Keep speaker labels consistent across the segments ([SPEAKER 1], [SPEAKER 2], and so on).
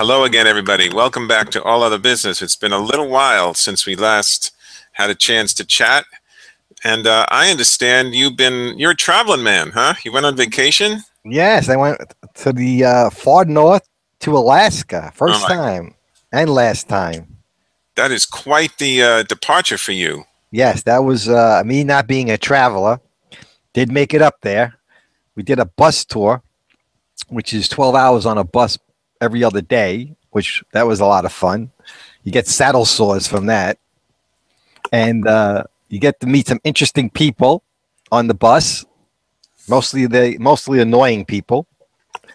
[SPEAKER 1] Hello again, everybody. Welcome back to All Other Business. It's been a little while since we last had a chance to chat. And uh, I understand you've been, you're a traveling man, huh? You went on vacation?
[SPEAKER 2] Yes, I went to the uh, far north to Alaska, first
[SPEAKER 1] Oh
[SPEAKER 2] time and last time.
[SPEAKER 1] That is quite the uh, departure for you.
[SPEAKER 2] Yes, that was uh, me not being a traveler. Did make it up there. We did a bus tour, which is 12 hours on a bus every other day, which that was a lot of fun. You get saddle sores from that. And uh, you get to meet some interesting people on the bus, mostly the mostly annoying people.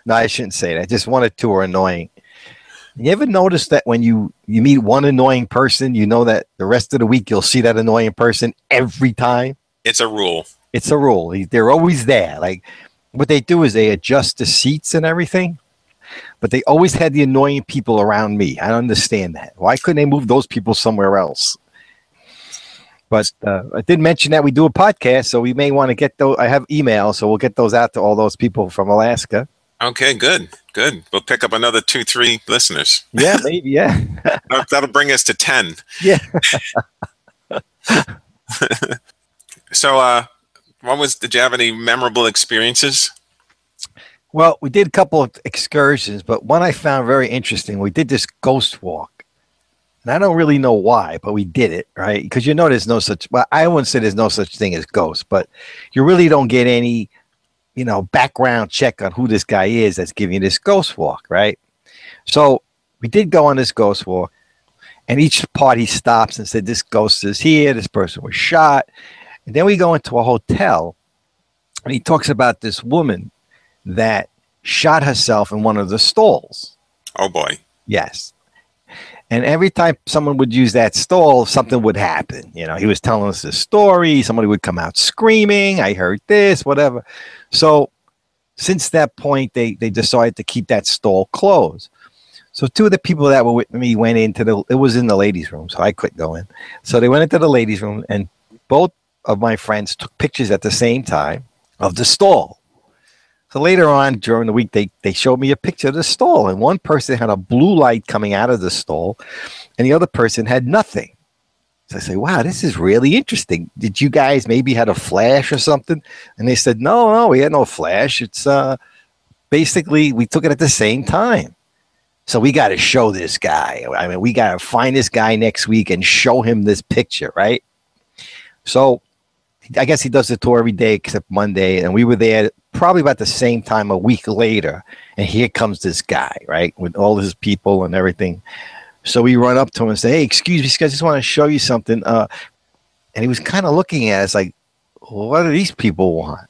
[SPEAKER 2] No, I shouldn't say that. Just one or two are annoying. You ever notice that when you you meet one annoying person, you know that the rest of the week you'll see that annoying person every time?
[SPEAKER 1] It's a rule.
[SPEAKER 2] It's a rule. They're always there. Like what they do is they adjust the seats and everything, but they always had the annoying people around me. I don't understand that. Why couldn't they move those people somewhere else? But uh, I did mention that we do a podcast, so we may want to get those. I have emails, so we'll get those out to all those people from Alaska.
[SPEAKER 1] Okay, good, good. We'll pick up another two, three listeners.
[SPEAKER 2] Yeah, maybe. Yeah,
[SPEAKER 1] That- That'll bring us to 10.
[SPEAKER 2] yeah.
[SPEAKER 1] So, uh, what was, did you have any memorable experiences?
[SPEAKER 2] Well, we did a couple of excursions, but one I found very interesting. We did this ghost walk. And I don't really know why, but we did it, right? Because you know there's no such well, I wouldn't say there's no such thing as ghosts, but you really don't get any, you know, background check on who this guy is that's giving you this ghost walk, right? So we did go on this ghost walk, and each party stops and said, This ghost is here, this person was shot. And then we go into a hotel, and he talks about this woman that shot herself in one of the stalls.
[SPEAKER 1] Oh boy.
[SPEAKER 2] Yes. And every time someone would use that stall, something would happen. You know, he was telling us this story. Somebody would come out screaming, I heard this, whatever. So since that point, they, they decided to keep that stall closed. So two of the people that were with me went into the, it was in the ladies' room, so I couldn't go in. So they went into the ladies' room, and both of my friends took pictures at the same time of the stall. So later on during the week, they, they showed me a picture of the stall, and one person had a blue light coming out of the stall, and the other person had nothing. So I say, wow, this is really interesting. Did you guys maybe had a flash or something? And they said, no, no, we had no flash. It's uh, basically we took it at the same time. So we got to show this guy. I mean, we got to find this guy next week and show him this picture, right? So I guess he does the tour every day except Monday, and we were there probably about the same time a week later, and here comes this guy, right, with all his people and everything. So we run up to him and say, "Hey, excuse me, guys, I just want to show you something." Uh, and he was kind of looking at us like, "What do these people want?"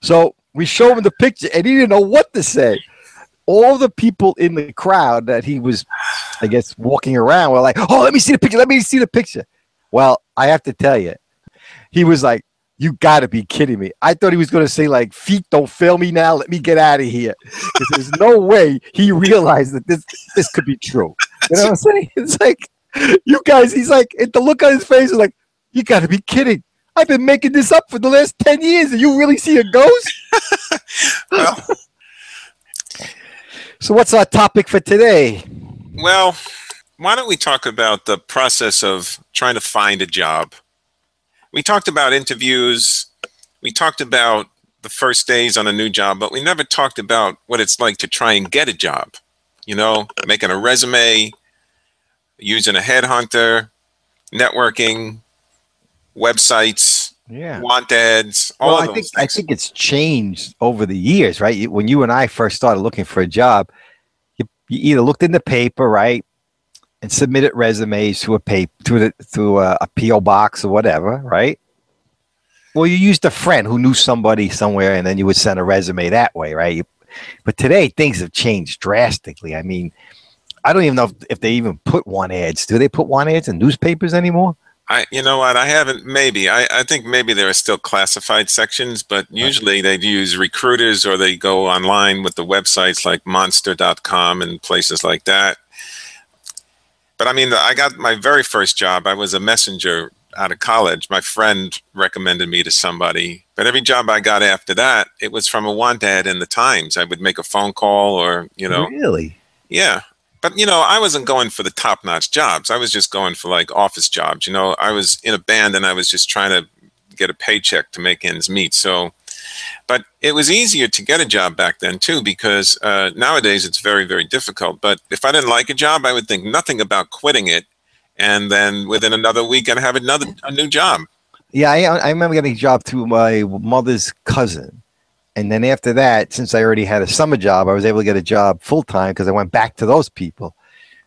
[SPEAKER 2] So we show him the picture, and he didn't know what to say. All the people in the crowd that he was, I guess, walking around were like, "Oh, let me see the picture. Let me see the picture." Well, I have to tell you, he was like, "You got to be kidding me!" I thought he was going to say like, "Feet don't fail me now. Let me get out of here." Because there's no way he realized that this this could be true. You know what I'm saying? It's like you guys. He's like, and the look on his face is like, "You got to be kidding." I've been making this up for the last ten years, and you really see a ghost?
[SPEAKER 1] Well,
[SPEAKER 2] So, what's our topic for today?
[SPEAKER 1] well, why don't we talk about the process of trying to find a job? We talked about interviews. We talked about the first days on a new job, but we never talked about what it's like to try and get a job. You know, making a resume, using a headhunter, networking, websites,
[SPEAKER 2] Yeah.
[SPEAKER 1] want ads, all
[SPEAKER 2] Well, I think I think it's changed over the years, right? When you and I first started looking for a job, you, you either looked in the paper, right, and submitted resumes to a paper to the to a, a PO box or whatever, right? Well, you used a friend who knew somebody somewhere, and then you would send a resume that way, right? You, but today things have changed drastically. I mean, I don't even know if, if they even put one ads. Do they put one ads in newspapers anymore?
[SPEAKER 1] I, you know what? I haven't. Maybe I, I think maybe there are still classified sections, but usually they'd use recruiters or they go online with the websites like Monster.com and places like that. But I mean, I got my very first job. I was a messenger out of college. My friend recommended me to somebody, but every job I got after that, it was from a want ad in the Times. I would make a phone call or you know,
[SPEAKER 2] really?
[SPEAKER 1] yeah. but you know, I wasn't going for the top notch jobs. I was just going for like office jobs. You know, I was in a band and I was just trying to get a paycheck to make ends meet. So, but it was easier to get a job back then too, because uh, nowadays it's very, very difficult. But if I didn't like a job, I would think nothing about quitting it, and then within another week I'd have another a new job.
[SPEAKER 2] Yeah, I, I remember getting a job through my mother's cousin. And then after that, since I already had a summer job, I was able to get a job full time because I went back to those people.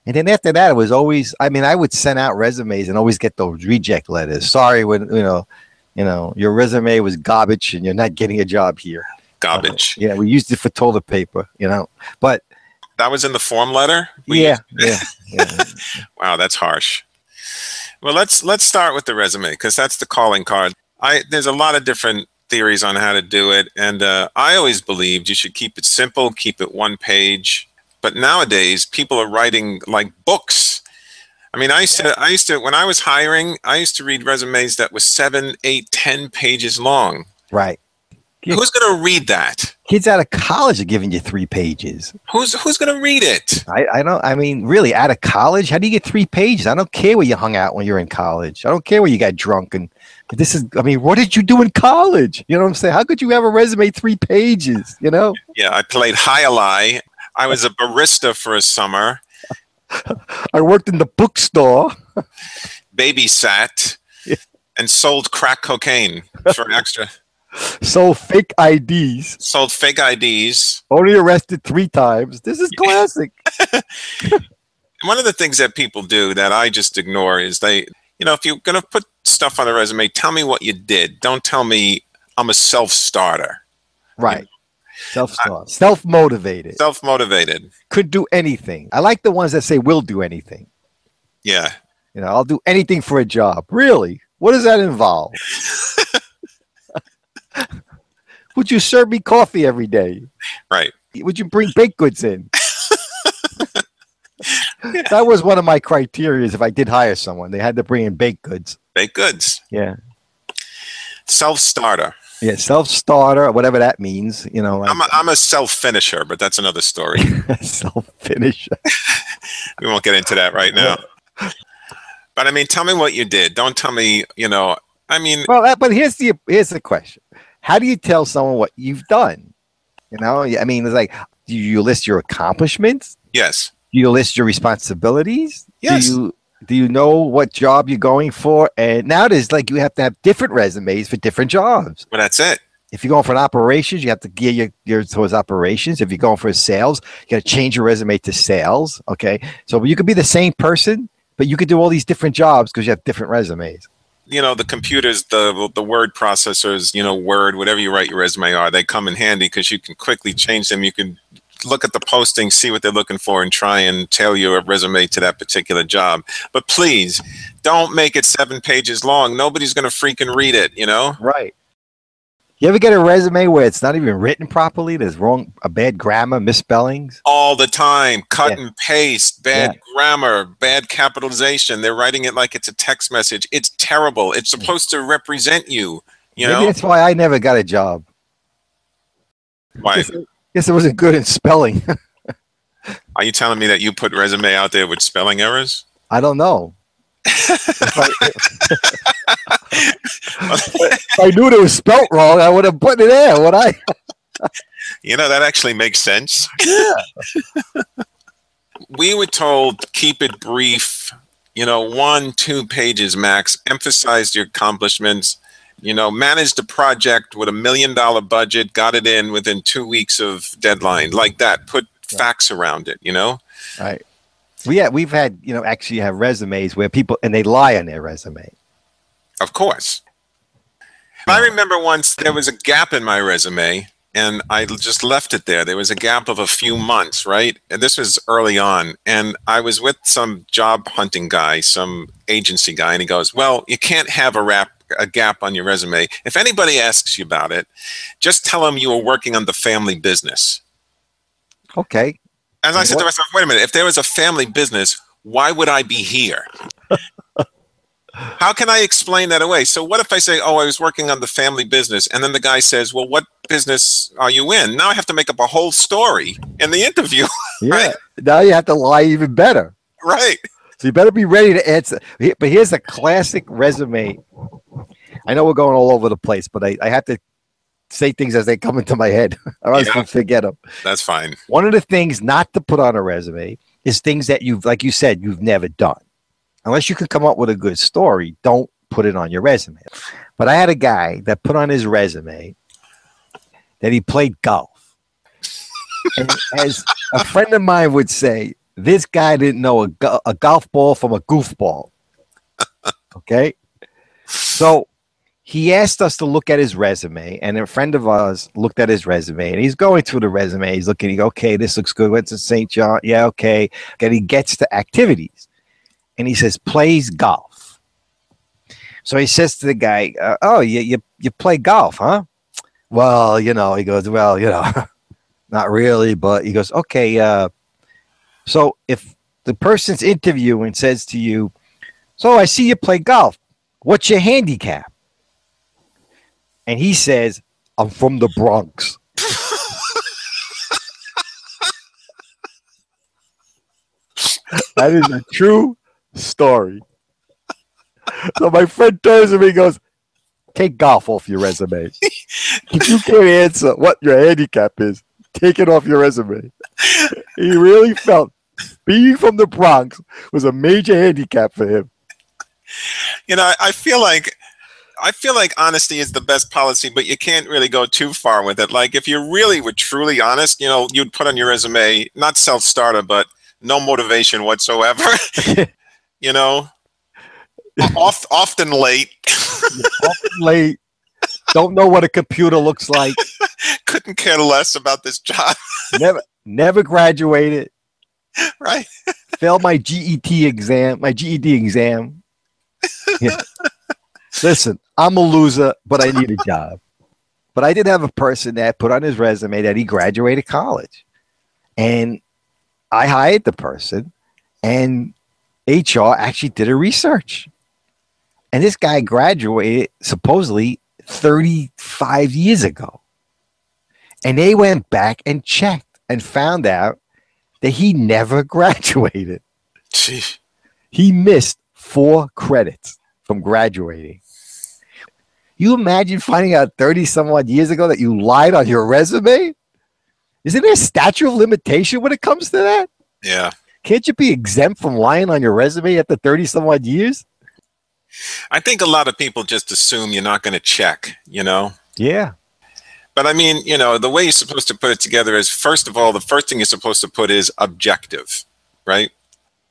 [SPEAKER 2] And then after that, it was always, I mean, I would send out resumes and always get those reject letters. Sorry, when, you know, you know, your resume was garbage and you're not getting a job here.
[SPEAKER 1] Garbage.
[SPEAKER 2] Uh, yeah, we used it for toilet paper, you know, but
[SPEAKER 1] that was in the form letter. We
[SPEAKER 2] yeah, yeah, yeah.
[SPEAKER 1] wow, that's harsh. Well, let's let's start with the resume because that's the calling card. I there's a lot of different theories on how to do it, and uh, I always believed you should keep it simple, keep it one page. But nowadays, people are writing like books. I mean, I used to, I used to, when I was hiring, I used to read resumes that was seven, eight, ten pages long.
[SPEAKER 2] right. Yeah.
[SPEAKER 1] Who's going to read that?
[SPEAKER 2] Kids out of college are giving you three pages.
[SPEAKER 1] Who's who's going to read it?
[SPEAKER 2] I, I don't, I mean, really, out of college, how do you get three pages? I don't care where you hung out when you're in college. I don't care where you got drunk. And but this is, I mean, what did you do in college? You know what I'm saying? How could you have a resume three pages? You know?
[SPEAKER 1] Yeah, I played high I was a barista for a summer.
[SPEAKER 2] I worked in the bookstore.
[SPEAKER 1] babysat
[SPEAKER 2] Yeah.
[SPEAKER 1] and sold crack cocaine for extra
[SPEAKER 2] sold fake IDs,
[SPEAKER 1] sold fake IDs.
[SPEAKER 2] only arrested three times. This is classic.
[SPEAKER 1] One of the things that people do that I just ignore is they, you know, if you're going to put stuff on a resume, tell me what you did. Don't tell me I'm a self-starter,
[SPEAKER 2] right. Self uh, self motivated.
[SPEAKER 1] self motivated.
[SPEAKER 2] Could do anything. I like the ones that say will do anything.
[SPEAKER 1] Yeah.
[SPEAKER 2] You know, I'll do anything for a job. Really? What does that involve? Would you serve me coffee every day?
[SPEAKER 1] Right.
[SPEAKER 2] Would you bring baked goods in? That was one of my criteria if I did hire someone. They had to bring in baked goods.
[SPEAKER 1] Baked goods.
[SPEAKER 2] Yeah.
[SPEAKER 1] Self starter.
[SPEAKER 2] Yeah. Self starter, whatever that means. You know,
[SPEAKER 1] I'm a, I'm a self finisher, but that's another story.
[SPEAKER 2] self finisher.
[SPEAKER 1] we won't get into that right now. But I mean, tell me what you did. Don't tell me, you know, I mean,
[SPEAKER 2] Well, uh, but here's the here's the question: How do you tell someone what you've done? You know, I mean, it's like, do you list your accomplishments?
[SPEAKER 1] yes.
[SPEAKER 2] Do you list your responsibilities?
[SPEAKER 1] Yes.
[SPEAKER 2] Do you do you know what job you're going for? And nowadays, like, you have to have different resumes for different jobs.
[SPEAKER 1] Well, that's it.
[SPEAKER 2] If you're going for an operations, you have to gear your, your towards operations. If you're going for sales, you got to change your resume to sales. Okay, so you could be the same person, but you could do all these different jobs because you have different resumes.
[SPEAKER 1] you know the computers the the word processors you know word whatever you write your resume are they come in handy because you can quickly change them you can look at the posting see what they're looking for and try and tailor your resume to that particular job but please don't make it seven pages long nobody's going to freaking read it you know
[SPEAKER 2] Right. You ever get a resume where it's not even written properly? There's wrong, a bad grammar, misspellings.
[SPEAKER 1] all the time cut
[SPEAKER 2] Yeah.
[SPEAKER 1] and paste bad
[SPEAKER 2] Yeah.
[SPEAKER 1] grammar bad capitalization they're writing it like it's a text message it's terrible it's supposed to represent you you
[SPEAKER 2] Maybe
[SPEAKER 1] know
[SPEAKER 2] that's why I never got a job.
[SPEAKER 1] why
[SPEAKER 2] Guess, it wasn't good in spelling.
[SPEAKER 1] are you telling me that you put resume out there with spelling errors
[SPEAKER 2] I don't know. if, I, if I knew it was spelt wrong, I would have put it there. Would I?
[SPEAKER 1] You know, that actually makes sense.
[SPEAKER 2] Yeah.
[SPEAKER 1] We were told keep it brief, you know, one, two pages max, emphasize your accomplishments, you know, managed a project with a million dollar budget, got it in within two weeks of deadline, like that. Put facts around it, you know?
[SPEAKER 2] Right. We yeah, we've had you know actually have resumes where people and they lie on their resume.
[SPEAKER 1] Of course. I remember once there was a gap in my resume and I just left it there. There was a gap of a few months, right? And this was early on. And I was with some job hunting guy, some agency guy, and he goes, Well, you can't have a, rap, a gap on your resume. If anybody asks you about it, just tell them you were working on the family business.
[SPEAKER 2] Okay.
[SPEAKER 1] As I said to
[SPEAKER 2] what-
[SPEAKER 1] myself, Wait a minute, if there was a family business, why would I be here? How can I explain that away? So what if I say, "Oh, I was working on the family business," and then the guy says, "Well, what business are you in?" Now I have to make up a whole story in the interview.
[SPEAKER 2] Yeah.
[SPEAKER 1] Right.
[SPEAKER 2] Now you have to lie even better.
[SPEAKER 1] right.
[SPEAKER 2] So you better be ready to answer. But here's a classic resume. I know we're going all over the place, but I, I have to say things as they come into my head, or else
[SPEAKER 1] Yeah.
[SPEAKER 2] I'll forget them.
[SPEAKER 1] That's fine.
[SPEAKER 2] One of the things not to put on a resume is things that you've, like you said, you've never done. Unless you can come up with a good story, don't put it on your resume. But I had a guy that put on his resume that he played golf. and as a friend of mine would say, this guy didn't know a, go- a golf ball from a goofball. Okay. So he asked us to look at his resume, and a friend of ours looked at his resume, and he's going through the resume. He's looking, he go, okay, this looks good. Went to St. John. Yeah, okay. And he gets to activities, and he says, plays golf. So he says to the guy, uh, oh, you, you, you play golf, huh? Well, you know, he goes, well, you know, not really, but he goes, okay. Uh, so if the person's interviewing says to you, so I see you play golf. What's your handicap? And he says, I'm from the Bronx. that is a true story. So my friend turns to me and goes, Take golf off your resume. if you can't answer what your handicap is, take it off your resume. He really felt being from the Bronx was a major handicap for him.
[SPEAKER 1] You know, I, I feel like I feel like honesty is the best policy, but you can't really go too far with it. Like if you really were truly honest, you know, you'd put on your resume not self-starter, but no motivation whatsoever. you know, oft, often late,
[SPEAKER 2] Often late, don't know what a computer looks like,
[SPEAKER 1] couldn't care less about this job,
[SPEAKER 2] never never graduated,
[SPEAKER 1] right?
[SPEAKER 2] failed my GET exam, my GED exam. Yeah. Listen, I'm a loser, but I need a job. But I did have a person that put on his resume that he graduated college. And I hired the person, and HR actually did a research. And this guy graduated supposedly 35 years ago. And they went back and checked and found out that he never graduated.
[SPEAKER 1] Gee,
[SPEAKER 2] He missed four credits from graduating. You imagine finding out 30 some odd years ago that you lied on your resume? Isn't there a statute of limitation when it comes to that?
[SPEAKER 1] Yeah.
[SPEAKER 2] Can't you be exempt from lying on your resume after 30 some odd years?
[SPEAKER 1] I think a lot of people just assume you're not going to check, you know?
[SPEAKER 2] Yeah.
[SPEAKER 1] But I mean, you know, the way you're supposed to put it together is first of all, the first thing you're supposed to put is objective, right?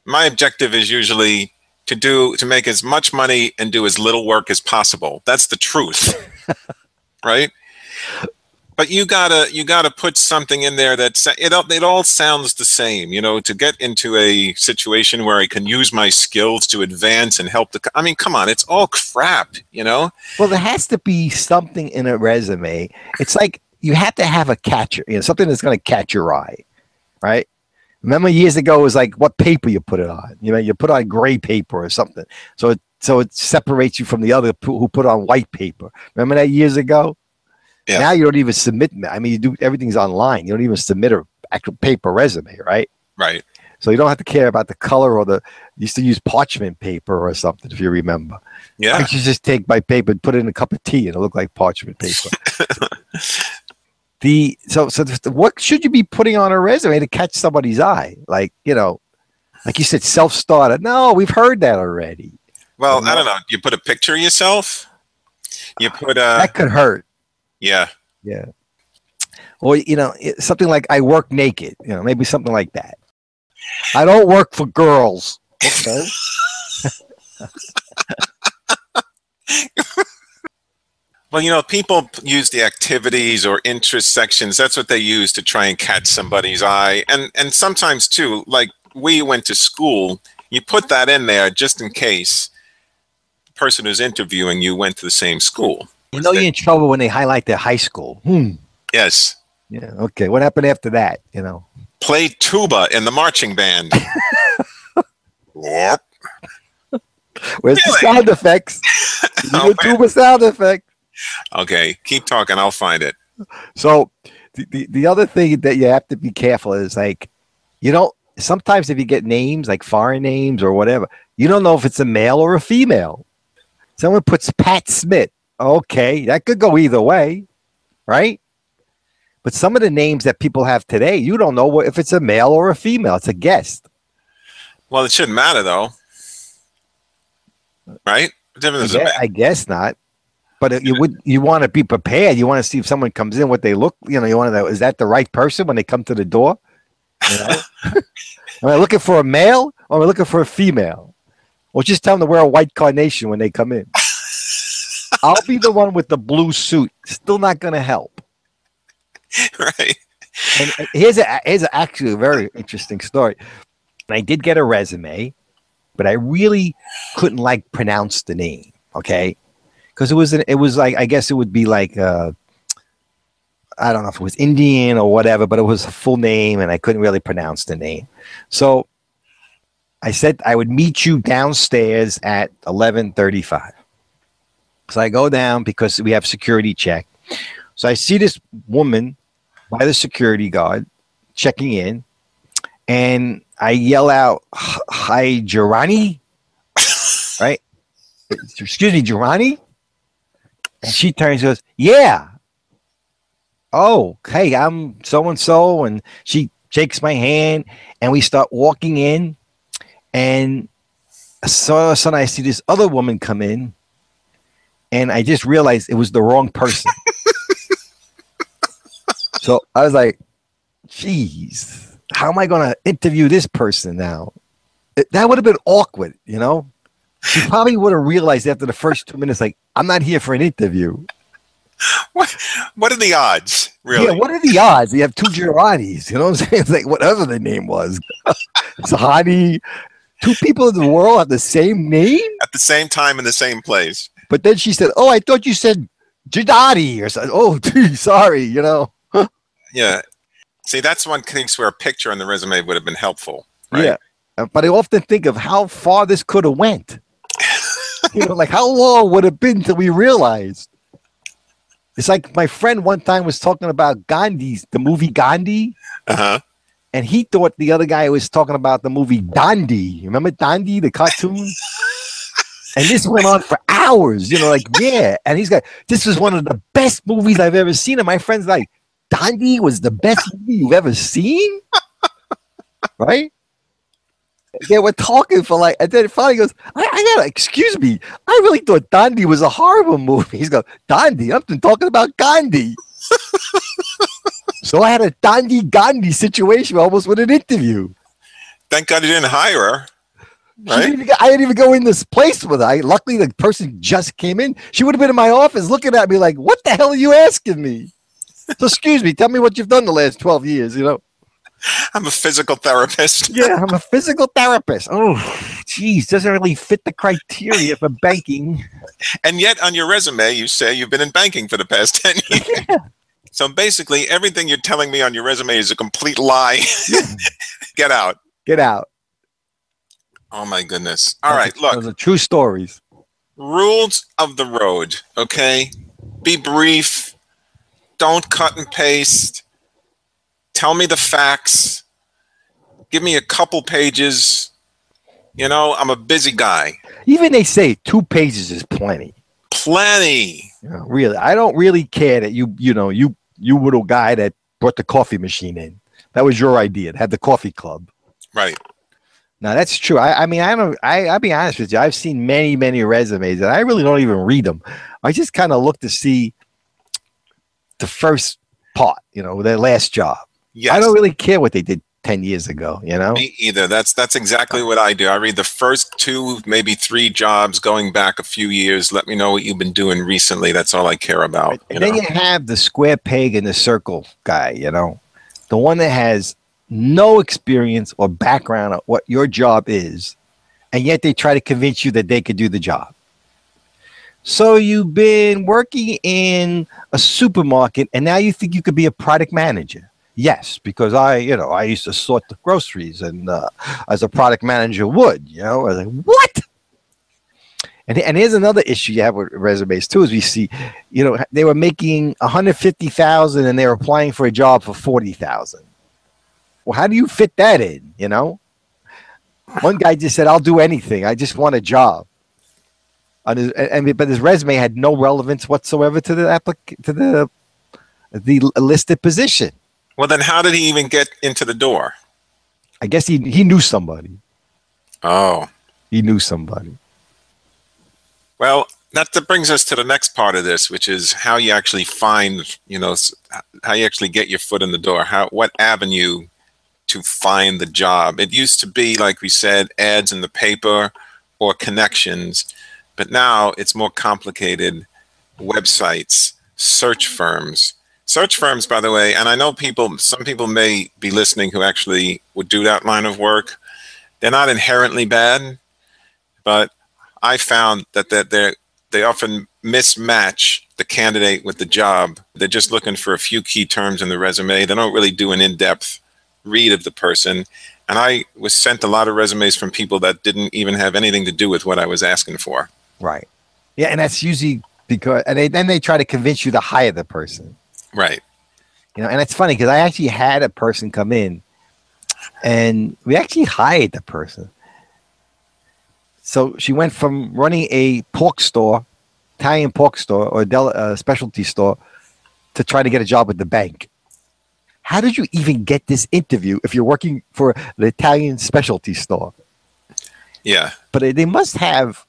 [SPEAKER 1] My objective is usually to do to make as much money and do as little work as possible. That's the truth. right? But you gotta you gotta put something in there that it all- it all sounds the same, you know. To get into a situation where I can use my skills to advance and help the. I mean, come on, it's all crap, you know.
[SPEAKER 2] Well, there has to be something in a resume. It's like you have to have a catcher, you know, something that's going to catch your eye, right? Remember years ago it was like what paper you put it on. You know, you put on gray paper or something, so it so it separates you from the other who put on white paper. Remember that years ago?
[SPEAKER 1] Yeah.
[SPEAKER 2] Now you don't even submit. I mean, you do everything's online. You don't even submit a actual paper resume, right?
[SPEAKER 1] Right.
[SPEAKER 2] So you don't have to care about the color or the. You used to use parchment paper or something, if you remember. I
[SPEAKER 1] Yeah.
[SPEAKER 2] should just take my paper and put it in a cup of tea and it look like parchment paper. the so so the, what should you be putting on a resume to catch somebody's eye? Like you know, like you said, self starter. No, we've heard that already.
[SPEAKER 1] Well, I don't know. You put a picture of yourself. You put a
[SPEAKER 2] that could hurt.
[SPEAKER 1] Yeah.
[SPEAKER 2] Yeah. Or you know, something like I work naked. You know, maybe something like that. I don't work for girls. Okay.
[SPEAKER 1] Well, you know, people use the activities or interest sections. That's what they use to try and catch somebody's eye. And and sometimes too, like we went to school, you put that in there just in case the person who's interviewing you went to the same school.
[SPEAKER 2] You know, you're in trouble when they highlight their high school. Hmm.
[SPEAKER 1] Yes.
[SPEAKER 2] Yeah. Okay. What happened after that? You know.
[SPEAKER 1] Play tuba in the marching band. Yep.
[SPEAKER 2] Where's the sound effects?
[SPEAKER 1] Oh,
[SPEAKER 2] YouTube a sound effect.
[SPEAKER 1] Okay, keep talking. I'll find it.
[SPEAKER 2] So the, the, the other thing that you have to be careful is like, you know, sometimes if you get names like foreign names or whatever, you don't know if it's a male or a female. Someone puts Pat Smith. Okay, that could go either way, right? But some of the names that people have today, you don't know if it's a male or a female. It's a guest.
[SPEAKER 1] Well, it shouldn't matter though, right?
[SPEAKER 2] I guess. I guess not. But it- you would you want to be prepared. You want to see if someone comes in, what they look. You know, you want to know is that the right person when they come to the door. You know? am I looking for a male or am I looking for a female? Or just tell them to wear a white carnation when they come in. I'll be the one with the blue suit. Still not going to help.
[SPEAKER 1] right.
[SPEAKER 2] And uh, here's a here's actually a very interesting story. And I did get a resume, but I really couldn't like pronounce the name. Okay, because it was an, it was like I guess it would be like uh, I don't know if it was Indian or whatever, but it was a full name, and I couldn't really pronounce the name. So I said I would meet you downstairs at eleven thirty five. So I go down because we have security check. So I see this woman by the security guard checking in, and I yell out, "Hi, Jirani!" right? Excuse me, Jirani. And she turns and goes, "Yeah." Oh, hey, I'm so and so, and she shakes my hand, and we start walking in, and so all of a sudden I see this other woman come in, and I just realized it was the wrong person. So I was like, geez, how am I going to interview this person now? It- that would have been awkward, you know? She probably would have realized after the first two minutes, like, I'm not here for an interview.
[SPEAKER 1] What What are the odds, really?
[SPEAKER 2] Yeah, what are the odds? You have two Gironis, you know what I'm saying? It's like whatever the name was. Zahani, two people in the world have the same name?
[SPEAKER 1] At the same time in the same place.
[SPEAKER 2] But then she said, Oh, I thought you said Jidati or something. Oh, gee, sorry, you know.
[SPEAKER 1] Yeah. See, that's one case where a picture on the resume would have been helpful. Right?
[SPEAKER 2] Yeah. Uh, But I often think of how far this could have went. you know, like how long would it have been till we realized? It's like my friend one time was talking about Gandhi's the movie Gandhi,
[SPEAKER 1] Uh huh.
[SPEAKER 2] and he thought the other guy was talking about the movie Dandy. Remember Dandy, the cartoon? And this went on for hours, you know, like, yeah. And he's like, this was one of the best movies I've ever seen. And my friend's like, Dandy was the best movie you've ever seen? right? They were talking for like, and then finally goes, I, I gotta, excuse me, I really thought Dandy was a horrible movie. He's going, Dandy, I've been talking about Gandhi. so I had a Dandy Gandhi situation almost with an interview.
[SPEAKER 1] Thank God he didn't hire her. Right?
[SPEAKER 2] even I didn't even go in this place with her. I, luckily, the person just came in. She would have been in my office looking at me like, "What the hell are you asking me?" So, excuse me, tell me what you've done the last twelve years. You know?
[SPEAKER 1] I'm a physical therapist.
[SPEAKER 2] Yeah, I'm a physical therapist. Oh, geez, doesn't really fit the criteria for banking.
[SPEAKER 1] And yet on your resume, you say you've been in banking for the past 10 years. So basically, everything you're telling me on your resume is a complete lie. Get out.
[SPEAKER 2] Get out.
[SPEAKER 1] Oh my goodness. All right, look.
[SPEAKER 2] those are true stories.
[SPEAKER 1] rules of the road okay be brief don't cut and paste tell me the facts give me a couple pages you know i'm a busy guy
[SPEAKER 2] Even they say two pages is plenty.
[SPEAKER 1] plenty
[SPEAKER 2] You know, really, I don't really care that you, you know, you, you little guy that brought the coffee machine in. That was your idea to have the coffee club.
[SPEAKER 1] right
[SPEAKER 2] Now that's true. I, I mean, I don't. I, I'll be honest with you. I've seen many, many resumes, and I really don't even read them. I just kind of look to see the first part. You know, their last job.
[SPEAKER 1] yes
[SPEAKER 2] I don't really care what they did ten years ago. You know.
[SPEAKER 1] me either that's that's exactly what i do i read the first two maybe three jobs going back a few years let me know what you've been doing recently that's all i care about you
[SPEAKER 2] And then
[SPEAKER 1] know?
[SPEAKER 2] you have the square peg in the circle guy. You know, the one that has no experience or background of what your job is, and yet they try to convince you that they could do the job. So you've been working in a supermarket and now you think you could be a product manager. Yes, because I, you know, I used to sort the groceries and uh, as a product manager would, you know, I was like, what? And, and here's another issue you have with resumes too, is we see, you know, they were making 150,000 and they were applying for a job for 40,000. Well, how do you fit that in? You know, one guy just said, "I'll do anything. I just want a job." On his, and, but his resume had no relevance whatsoever to the applic- to the the listed position.
[SPEAKER 1] Well, then how did he even get into the door?
[SPEAKER 2] I guess he he knew somebody.
[SPEAKER 1] Oh,
[SPEAKER 2] he knew somebody.
[SPEAKER 1] Well, that, that brings us to the next part of this, which is how you actually find, you know, how you actually get your foot in the door. How what avenue to find the job? It used to be, like we said, ads in the paper or connections, but now it's more complicated. Websites, search firms, search firms, by the way, and I know people, some people may be listening who actually would do that line of work. They're not inherently bad, but I found that that they they often mismatch the candidate with the job. They're just looking for a few key terms in the resume. They don't really do an in-depth read of the person. And I was sent a lot of resumes from people that didn't even have anything to do with what I was asking for.
[SPEAKER 2] Right. Yeah, and that's usually because and they, then they try to convince you to hire the person.
[SPEAKER 1] Right.
[SPEAKER 2] You know, and it's funny because I actually had a person come in, and we actually hired the person. So she went from running a pork store, Italian pork store or a del- uh, specialty store, to try to get a job with the bank. How did you even get this interview if you're working for the Italian specialty store?
[SPEAKER 1] Yeah.
[SPEAKER 2] But they must have,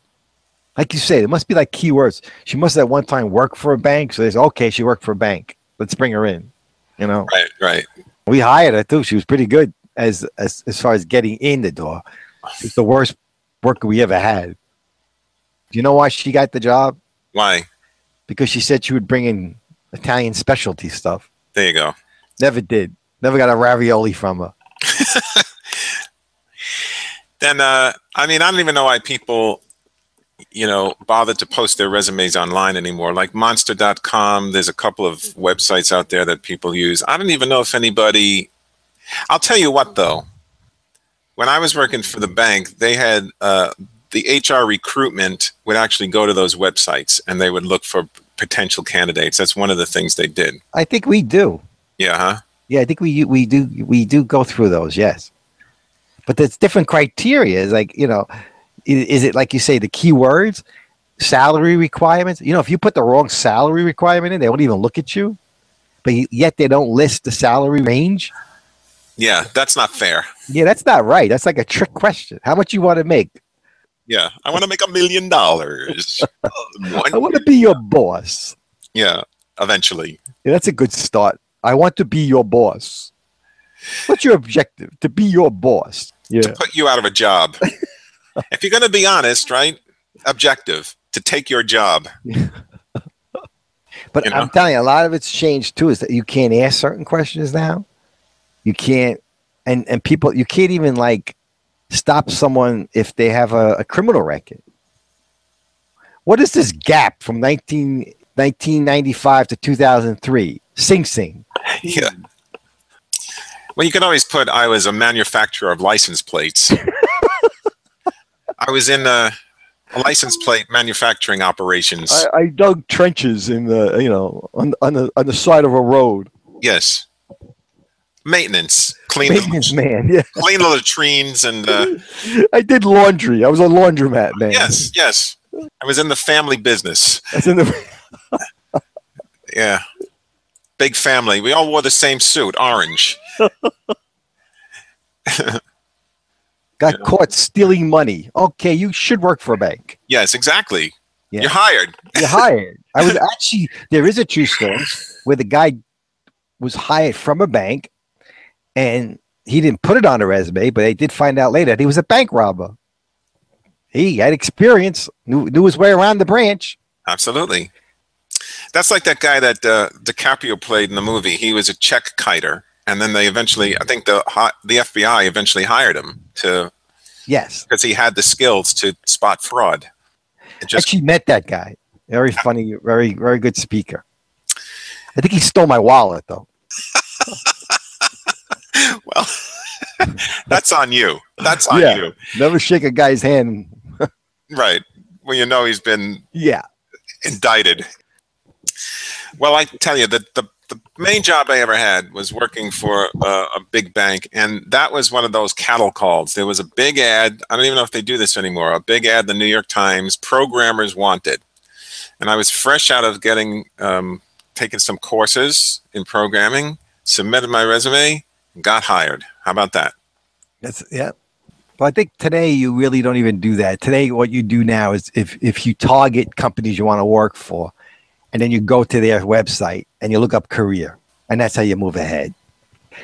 [SPEAKER 2] like you say, it must be like keywords. She must at one time work for a bank. So they say, okay, she worked for a bank. Let's bring her in. You know?
[SPEAKER 1] Right, right.
[SPEAKER 2] We hired her too. She was pretty good as as, as far as getting in the door. It's the worst worker we ever had. Do you know why she got the job?
[SPEAKER 1] Why?
[SPEAKER 2] Because she said she would bring in Italian specialty stuff.
[SPEAKER 1] There you go.
[SPEAKER 2] Never did. Never got a ravioli from her.
[SPEAKER 1] then, uh, I mean, I don't even know why people, you know, bother to post their resumes online anymore. Like monster.com, there's a couple of websites out there that people use. I don't even know if anybody, I'll tell you what, though when I was working for the bank, they had uh, the HR recruitment would actually go to those websites and they would look for potential candidates. That's one of the things they did.
[SPEAKER 2] I think we do.
[SPEAKER 1] Yeah, huh?
[SPEAKER 2] Yeah, I think we we do we do go through those. Yes, but there's different criteria. It's like you know, is it like you say the keywords, salary requirements? You know, if you put the wrong salary requirement in, they won't even look at you. But yet they don't list the salary range.
[SPEAKER 1] Yeah, that's not fair.
[SPEAKER 2] Yeah, that's not right. That's like a trick question. How much you want to make?
[SPEAKER 1] Yeah, I want to make a million dollars.
[SPEAKER 2] I want to be your boss.
[SPEAKER 1] Yeah, eventually.
[SPEAKER 2] Yeah, that's a good start. I want to be your boss. What's your objective? To be your boss.
[SPEAKER 1] Yeah. To put you out of a job. if you're going to be honest, right? Objective to take your job.
[SPEAKER 2] but you know? I'm telling you, a lot of it's changed too. Is that you can't ask certain questions now. You can't, and and people, you can't even like stop someone if they have a, a criminal record. What is this gap from 19, 1995 to 2003? Sing Sing.
[SPEAKER 1] Yeah. Well, you can always put I was a manufacturer of license plates. I was in a, a, license plate manufacturing operations.
[SPEAKER 2] I, I, dug trenches in the you know on on the on the side of a road.
[SPEAKER 1] Yes maintenance, clean
[SPEAKER 2] maintenance the, man, yeah,
[SPEAKER 1] clean the latrines, and uh,
[SPEAKER 2] I did laundry. I was a laundromat man.
[SPEAKER 1] Yes, yes, I was in the family business.
[SPEAKER 2] That's in the
[SPEAKER 1] yeah, big family. We all wore the same suit, orange.
[SPEAKER 2] Got yeah. caught stealing money. Okay, you should work for a bank.
[SPEAKER 1] Yes, exactly. Yeah. You're hired.
[SPEAKER 2] You're hired. I was actually there is a true story where the guy was hired from a bank and he didn't put it on a resume, but they did find out later that he was a bank robber. He had experience, knew, knew his way around the branch.
[SPEAKER 1] Absolutely. That's like that guy that uh, DiCaprio played in the movie. He was a check kiter, and then they eventually, I think the the FBI eventually hired him to.
[SPEAKER 2] Yes.
[SPEAKER 1] Because he had the skills to spot fraud.
[SPEAKER 2] It just, Actually, met that guy. Very funny, very very good speaker. I think he stole my wallet though.
[SPEAKER 1] well, that's on you. That's on yeah, you.
[SPEAKER 2] Never shake a guy's hand.
[SPEAKER 1] right. Well, you know he's been
[SPEAKER 2] Yeah.
[SPEAKER 1] indicted. Well, I tell you that the the main job I ever had was working for a, a big bank, and that was one of those cattle calls. There was a big ad. I don't even know if they do this anymore. A big ad, the New York Times, programmers wanted, and I was fresh out of getting um, taking some courses in programming. Submitted my resume, got hired. How about that?
[SPEAKER 2] That's yeah. Well, I think today you really don't even do that. Today, what you do now is if if you target companies you want to work for, and then you go to their website and you look up career, and that's how you move ahead.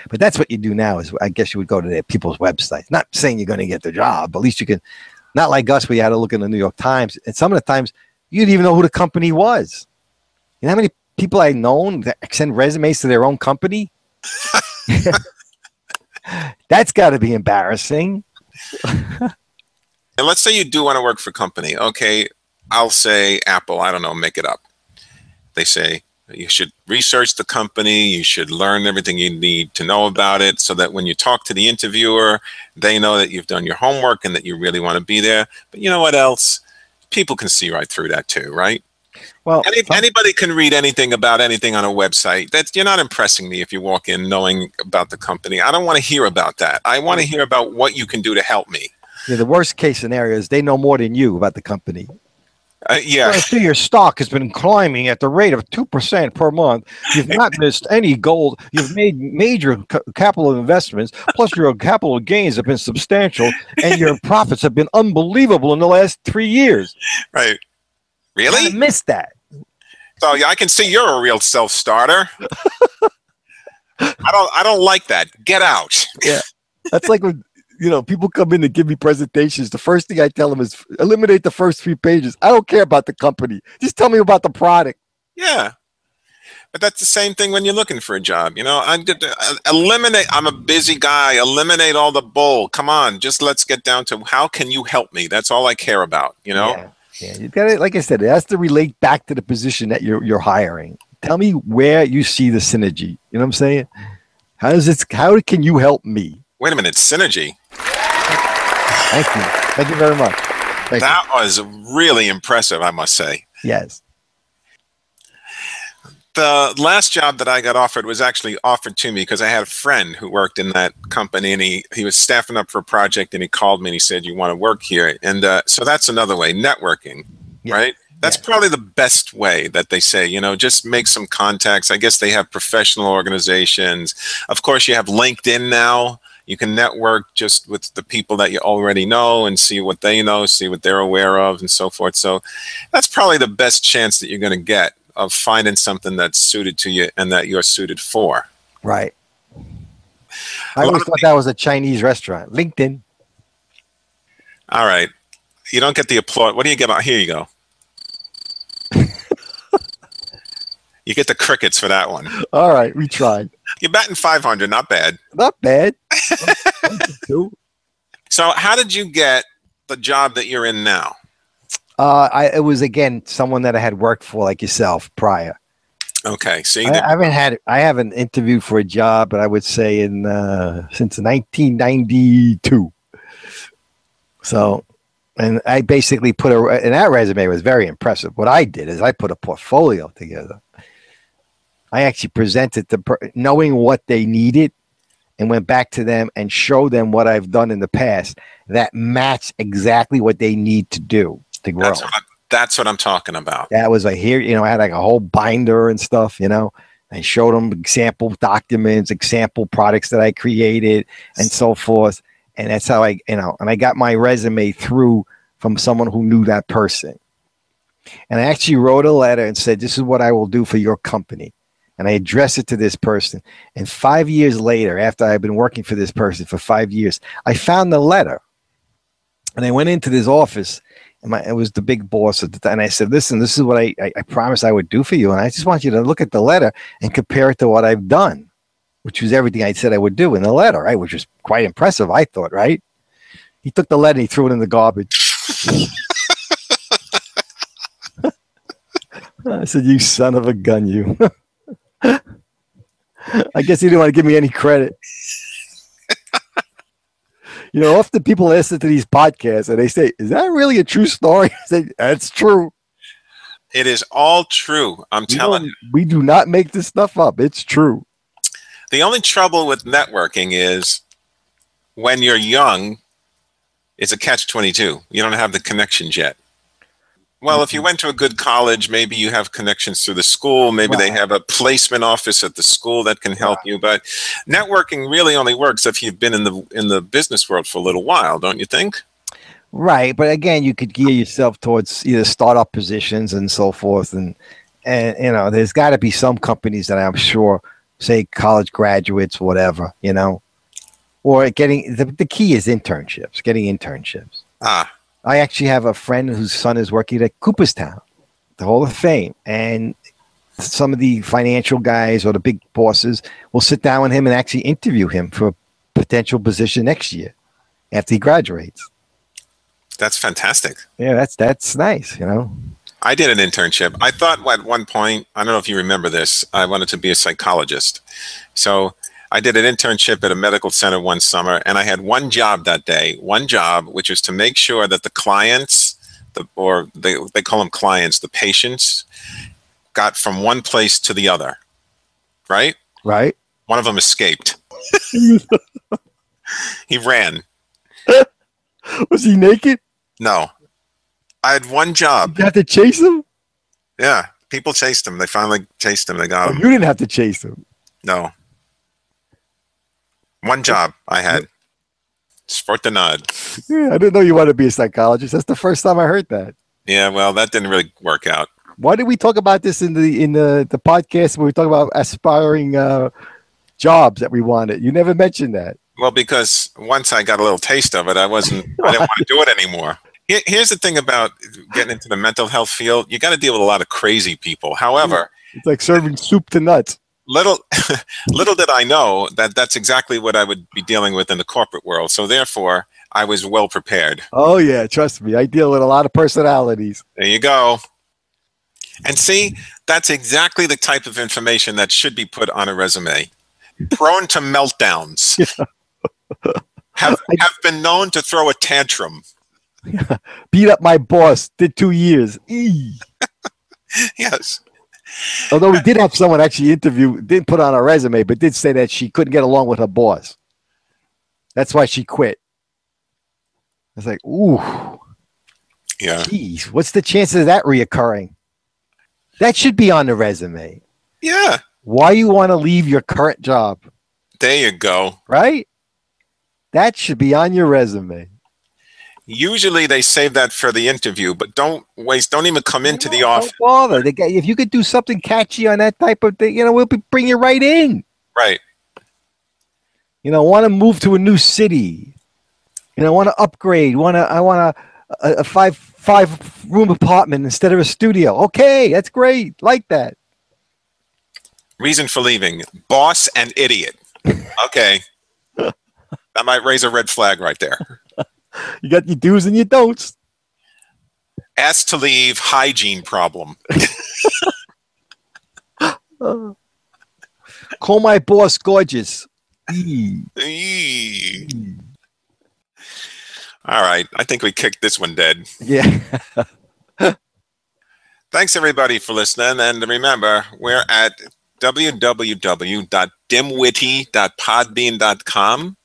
[SPEAKER 2] But that's what you do now. Is I guess you would go to their people's websites. Not saying you're going to get the job, but at least you can. Not like us, we had to look in the New York Times, and some of the times you didn't even know who the company was. You know how many people I known that send resumes to their own company? That's got to be embarrassing.
[SPEAKER 1] And let's say you do want to work for company. Okay, I'll say Apple. I don't know, make it up. They say you should research the company. You should learn everything you need to know about it so that when you talk to the interviewer, they know that you've done your homework and that you really want to be there. But you know what else? People can see right through that too, right?
[SPEAKER 2] Well,
[SPEAKER 1] Any, anybody can read anything about anything on a website. That you're not impressing me if you walk in knowing about the company. I don't want to hear about that. I want to hear about what you can do to help me.
[SPEAKER 2] yeah, the worst case scenario is they know more than you about the company.
[SPEAKER 1] Uh, yeah,
[SPEAKER 2] I see your stock has been climbing at the rate of 2% per month. You've not missed any gold. You've made major ca- capital investments, plus your capital gains have been substantial, and your profits have been unbelievable in the last three years.
[SPEAKER 1] right. Really?
[SPEAKER 2] I
[SPEAKER 1] Really?
[SPEAKER 2] missed that.
[SPEAKER 1] So yeah, I can see you're a real self-starter. I don't. I don't like that. Get out. Yeah.
[SPEAKER 2] That's like when you know people come in to give me presentations. The first thing I tell them is eliminate the first three pages. I don't care about the company. Just tell me about the product.
[SPEAKER 1] Yeah. But that's the same thing when you're looking for a job. You know, I did uh, eliminate. I'm a busy guy. Eliminate all the bull. Come on, just let's get down to how can you help me. That's all I care about. You know.
[SPEAKER 2] Yeah. Yeah, you got it. Like I said, it has to relate back to the position that you're you're hiring. Tell me where you see the synergy. You know what I'm saying? How does it? How can you help me?
[SPEAKER 1] Wait a minute, synergy.
[SPEAKER 2] Thank you. Thank you very much. Thank
[SPEAKER 1] That was really impressive, I must say.
[SPEAKER 2] Yes.
[SPEAKER 1] The last job that I got offered was actually offered to me because I had a friend who worked in that company and he, he was staffing up for a project and he called me and he said, You want to work here? And uh, so that's another way, networking,
[SPEAKER 2] Yeah.
[SPEAKER 1] right? That's
[SPEAKER 2] Yeah.
[SPEAKER 1] probably the best way that they say, you know, just make some contacts. I guess they have professional organizations. Of course, you have LinkedIn now. You can network just with the people that you already know and see what they know, see what they're aware of, and so forth. So that's probably the best chance that you're going to get of finding something that's suited to you and that you're suited for.
[SPEAKER 2] Right. I always thought that was a Chinese restaurant. LinkedIn.
[SPEAKER 1] All right. You don't get the applaud. What do you get? Here you go. You get the crickets for that one.
[SPEAKER 2] All right, we tried.
[SPEAKER 1] You're batting 500, not bad.
[SPEAKER 2] Not bad.
[SPEAKER 1] So, how did you get the job that you're in now?
[SPEAKER 2] uh, I it was again someone that I had worked for, like yourself, prior.
[SPEAKER 1] Okay, so you
[SPEAKER 2] I, I haven't had I haven't interviewed for a job, but I would say in uh, since 1992. So, and I basically put a and that resume was very impressive. What I did is I put a portfolio together. I actually presented the per- knowing what they needed, and went back to them and showed them what I've done in the past that match exactly what they need to do to grow
[SPEAKER 1] that's, what I, that's what I'm talking about.
[SPEAKER 2] that was like here, you know, I had like a whole binder and stuff, you know. I showed them example documents, example products that I created, and so forth. And that's how I, you know, and I got my resume through from someone who knew that person. And I actually wrote a letter and said, This is what I will do for your company. And I addressed it to this person. And five years later, after I've been working for this person for five years, I found the letter. And I went into this office and my, it was the big boss at the time. And I said, listen, this is what I, I, I promised I would do for you. And I just want you to look at the letter and compare it to what I've done, which was everything I said I would do in the letter, right? Which was quite impressive, I thought, right? He took the letter and he threw it in the garbage. I said, you son of a gun, you. I guess he didn't want to give me any credit. You know, often people listen to these podcasts and they say, "Is that really a true story?" I say, "That's true."
[SPEAKER 1] It is all true. I'm
[SPEAKER 2] We
[SPEAKER 1] telling you.
[SPEAKER 2] we do not make this stuff up. It's true.
[SPEAKER 1] The only trouble with networking is when you're young, it's a catch 22. You don't have the connections yet. Well, if you went to a good college, maybe you have connections through the school. Maybe they have a placement office at the school that can help you. But networking really only works if you've been in the in the business world for a little while, don't you think?
[SPEAKER 2] Right, but again, you could gear yourself towards either startup positions and so forth, and and you know, there's got to be some companies that I'm sure say college graduates, whatever, you know, or getting the, the key is internships, getting internships.
[SPEAKER 1] Ah,
[SPEAKER 2] I actually have a friend whose son is working at Cooperstown, the Hall of Fame, and some of the financial guys or the big bosses will sit down with him and actually interview him for a potential position next year after he graduates.
[SPEAKER 1] that's fantastic.
[SPEAKER 2] Yeah, that's that's nice, you know.
[SPEAKER 1] I did an internship. I thought at one point, I don't know if you remember this, I wanted to be a psychologist. So I did an internship at a medical center one summer, and I had one job that day, one job, which was to make sure that the clients, the, or they, they call them clients, the patients, got from one place to the other, right?
[SPEAKER 2] Right?
[SPEAKER 1] One of them escaped. he ran.
[SPEAKER 2] Was he naked?
[SPEAKER 1] No. I had one job.
[SPEAKER 2] You had to chase him?
[SPEAKER 1] Yeah. People chased him. They finally chased him. They got
[SPEAKER 2] Oh,
[SPEAKER 1] him.
[SPEAKER 2] you didn't have to chase him.
[SPEAKER 1] No. One job I had. Sport the nod.
[SPEAKER 2] Yeah, I didn't know you wanted to be a psychologist. That's the first time I heard that.
[SPEAKER 1] Yeah, well, that didn't really work out.
[SPEAKER 2] Why did we talk about this in the in the, the podcast when we talk about aspiring uh, jobs that we wanted? You never mentioned that.
[SPEAKER 1] Well, because once I got a little taste of it, I wasn't, I didn't want to do it anymore. Here's the thing about getting into the mental health field you got to deal with a lot of crazy people. However,
[SPEAKER 2] It's like serving soup to nuts.
[SPEAKER 1] Little little did I know that that's exactly what I would be dealing with in the corporate world. So therefore, I was well prepared.
[SPEAKER 2] Oh yeah, trust me. I deal with a lot of personalities.
[SPEAKER 1] There you go. And see, that's exactly the type of information that should be put on a resume. Prone to meltdowns. have, have been known to throw a tantrum.
[SPEAKER 2] Beat up my boss. Did two years.
[SPEAKER 1] Yes.
[SPEAKER 2] Although we did have someone actually interview, didn't put on a resume, but did say that she couldn't get along with her boss. That's why she quit. I was like, ooh,
[SPEAKER 1] Yeah.
[SPEAKER 2] geez, what's the chances of that reoccurring? That should be on the resume.
[SPEAKER 1] Yeah.
[SPEAKER 2] Why you want to leave your current job,
[SPEAKER 1] There you go.
[SPEAKER 2] right? That should be on your resume.
[SPEAKER 1] Usually they save that for the interview, but don't waste, don't even come into the
[SPEAKER 2] Don't
[SPEAKER 1] office.
[SPEAKER 2] bother. They get- if you could do something catchy on that type of thing, you know, we'll be, bring you right in.
[SPEAKER 1] Right.
[SPEAKER 2] You know, want to move to a new city. You know, want to upgrade. Want to? I want a, a, a five five room apartment instead of a studio. Okay, that's great. Like that.
[SPEAKER 1] Reason for leaving boss and idiot. Okay. that might raise a red flag right there.
[SPEAKER 2] You got your do's and your don'ts.
[SPEAKER 1] Asked to leave, hygiene problem.
[SPEAKER 2] Uh, call my boss gorgeous. Eee.
[SPEAKER 1] Eee. All right. I think we kicked this one dead.
[SPEAKER 2] Yeah.
[SPEAKER 1] Thanks everybody for listening. And remember, we're at www.dimwitty.podbean.com.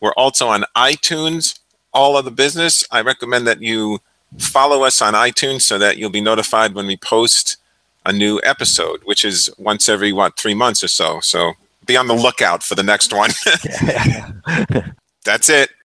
[SPEAKER 1] We're also on iTunes, all other business. I recommend that you follow us on iTunes so that you'll be notified when we post a new episode, which is once every what three months or so. So be on the lookout for the next one. That's it.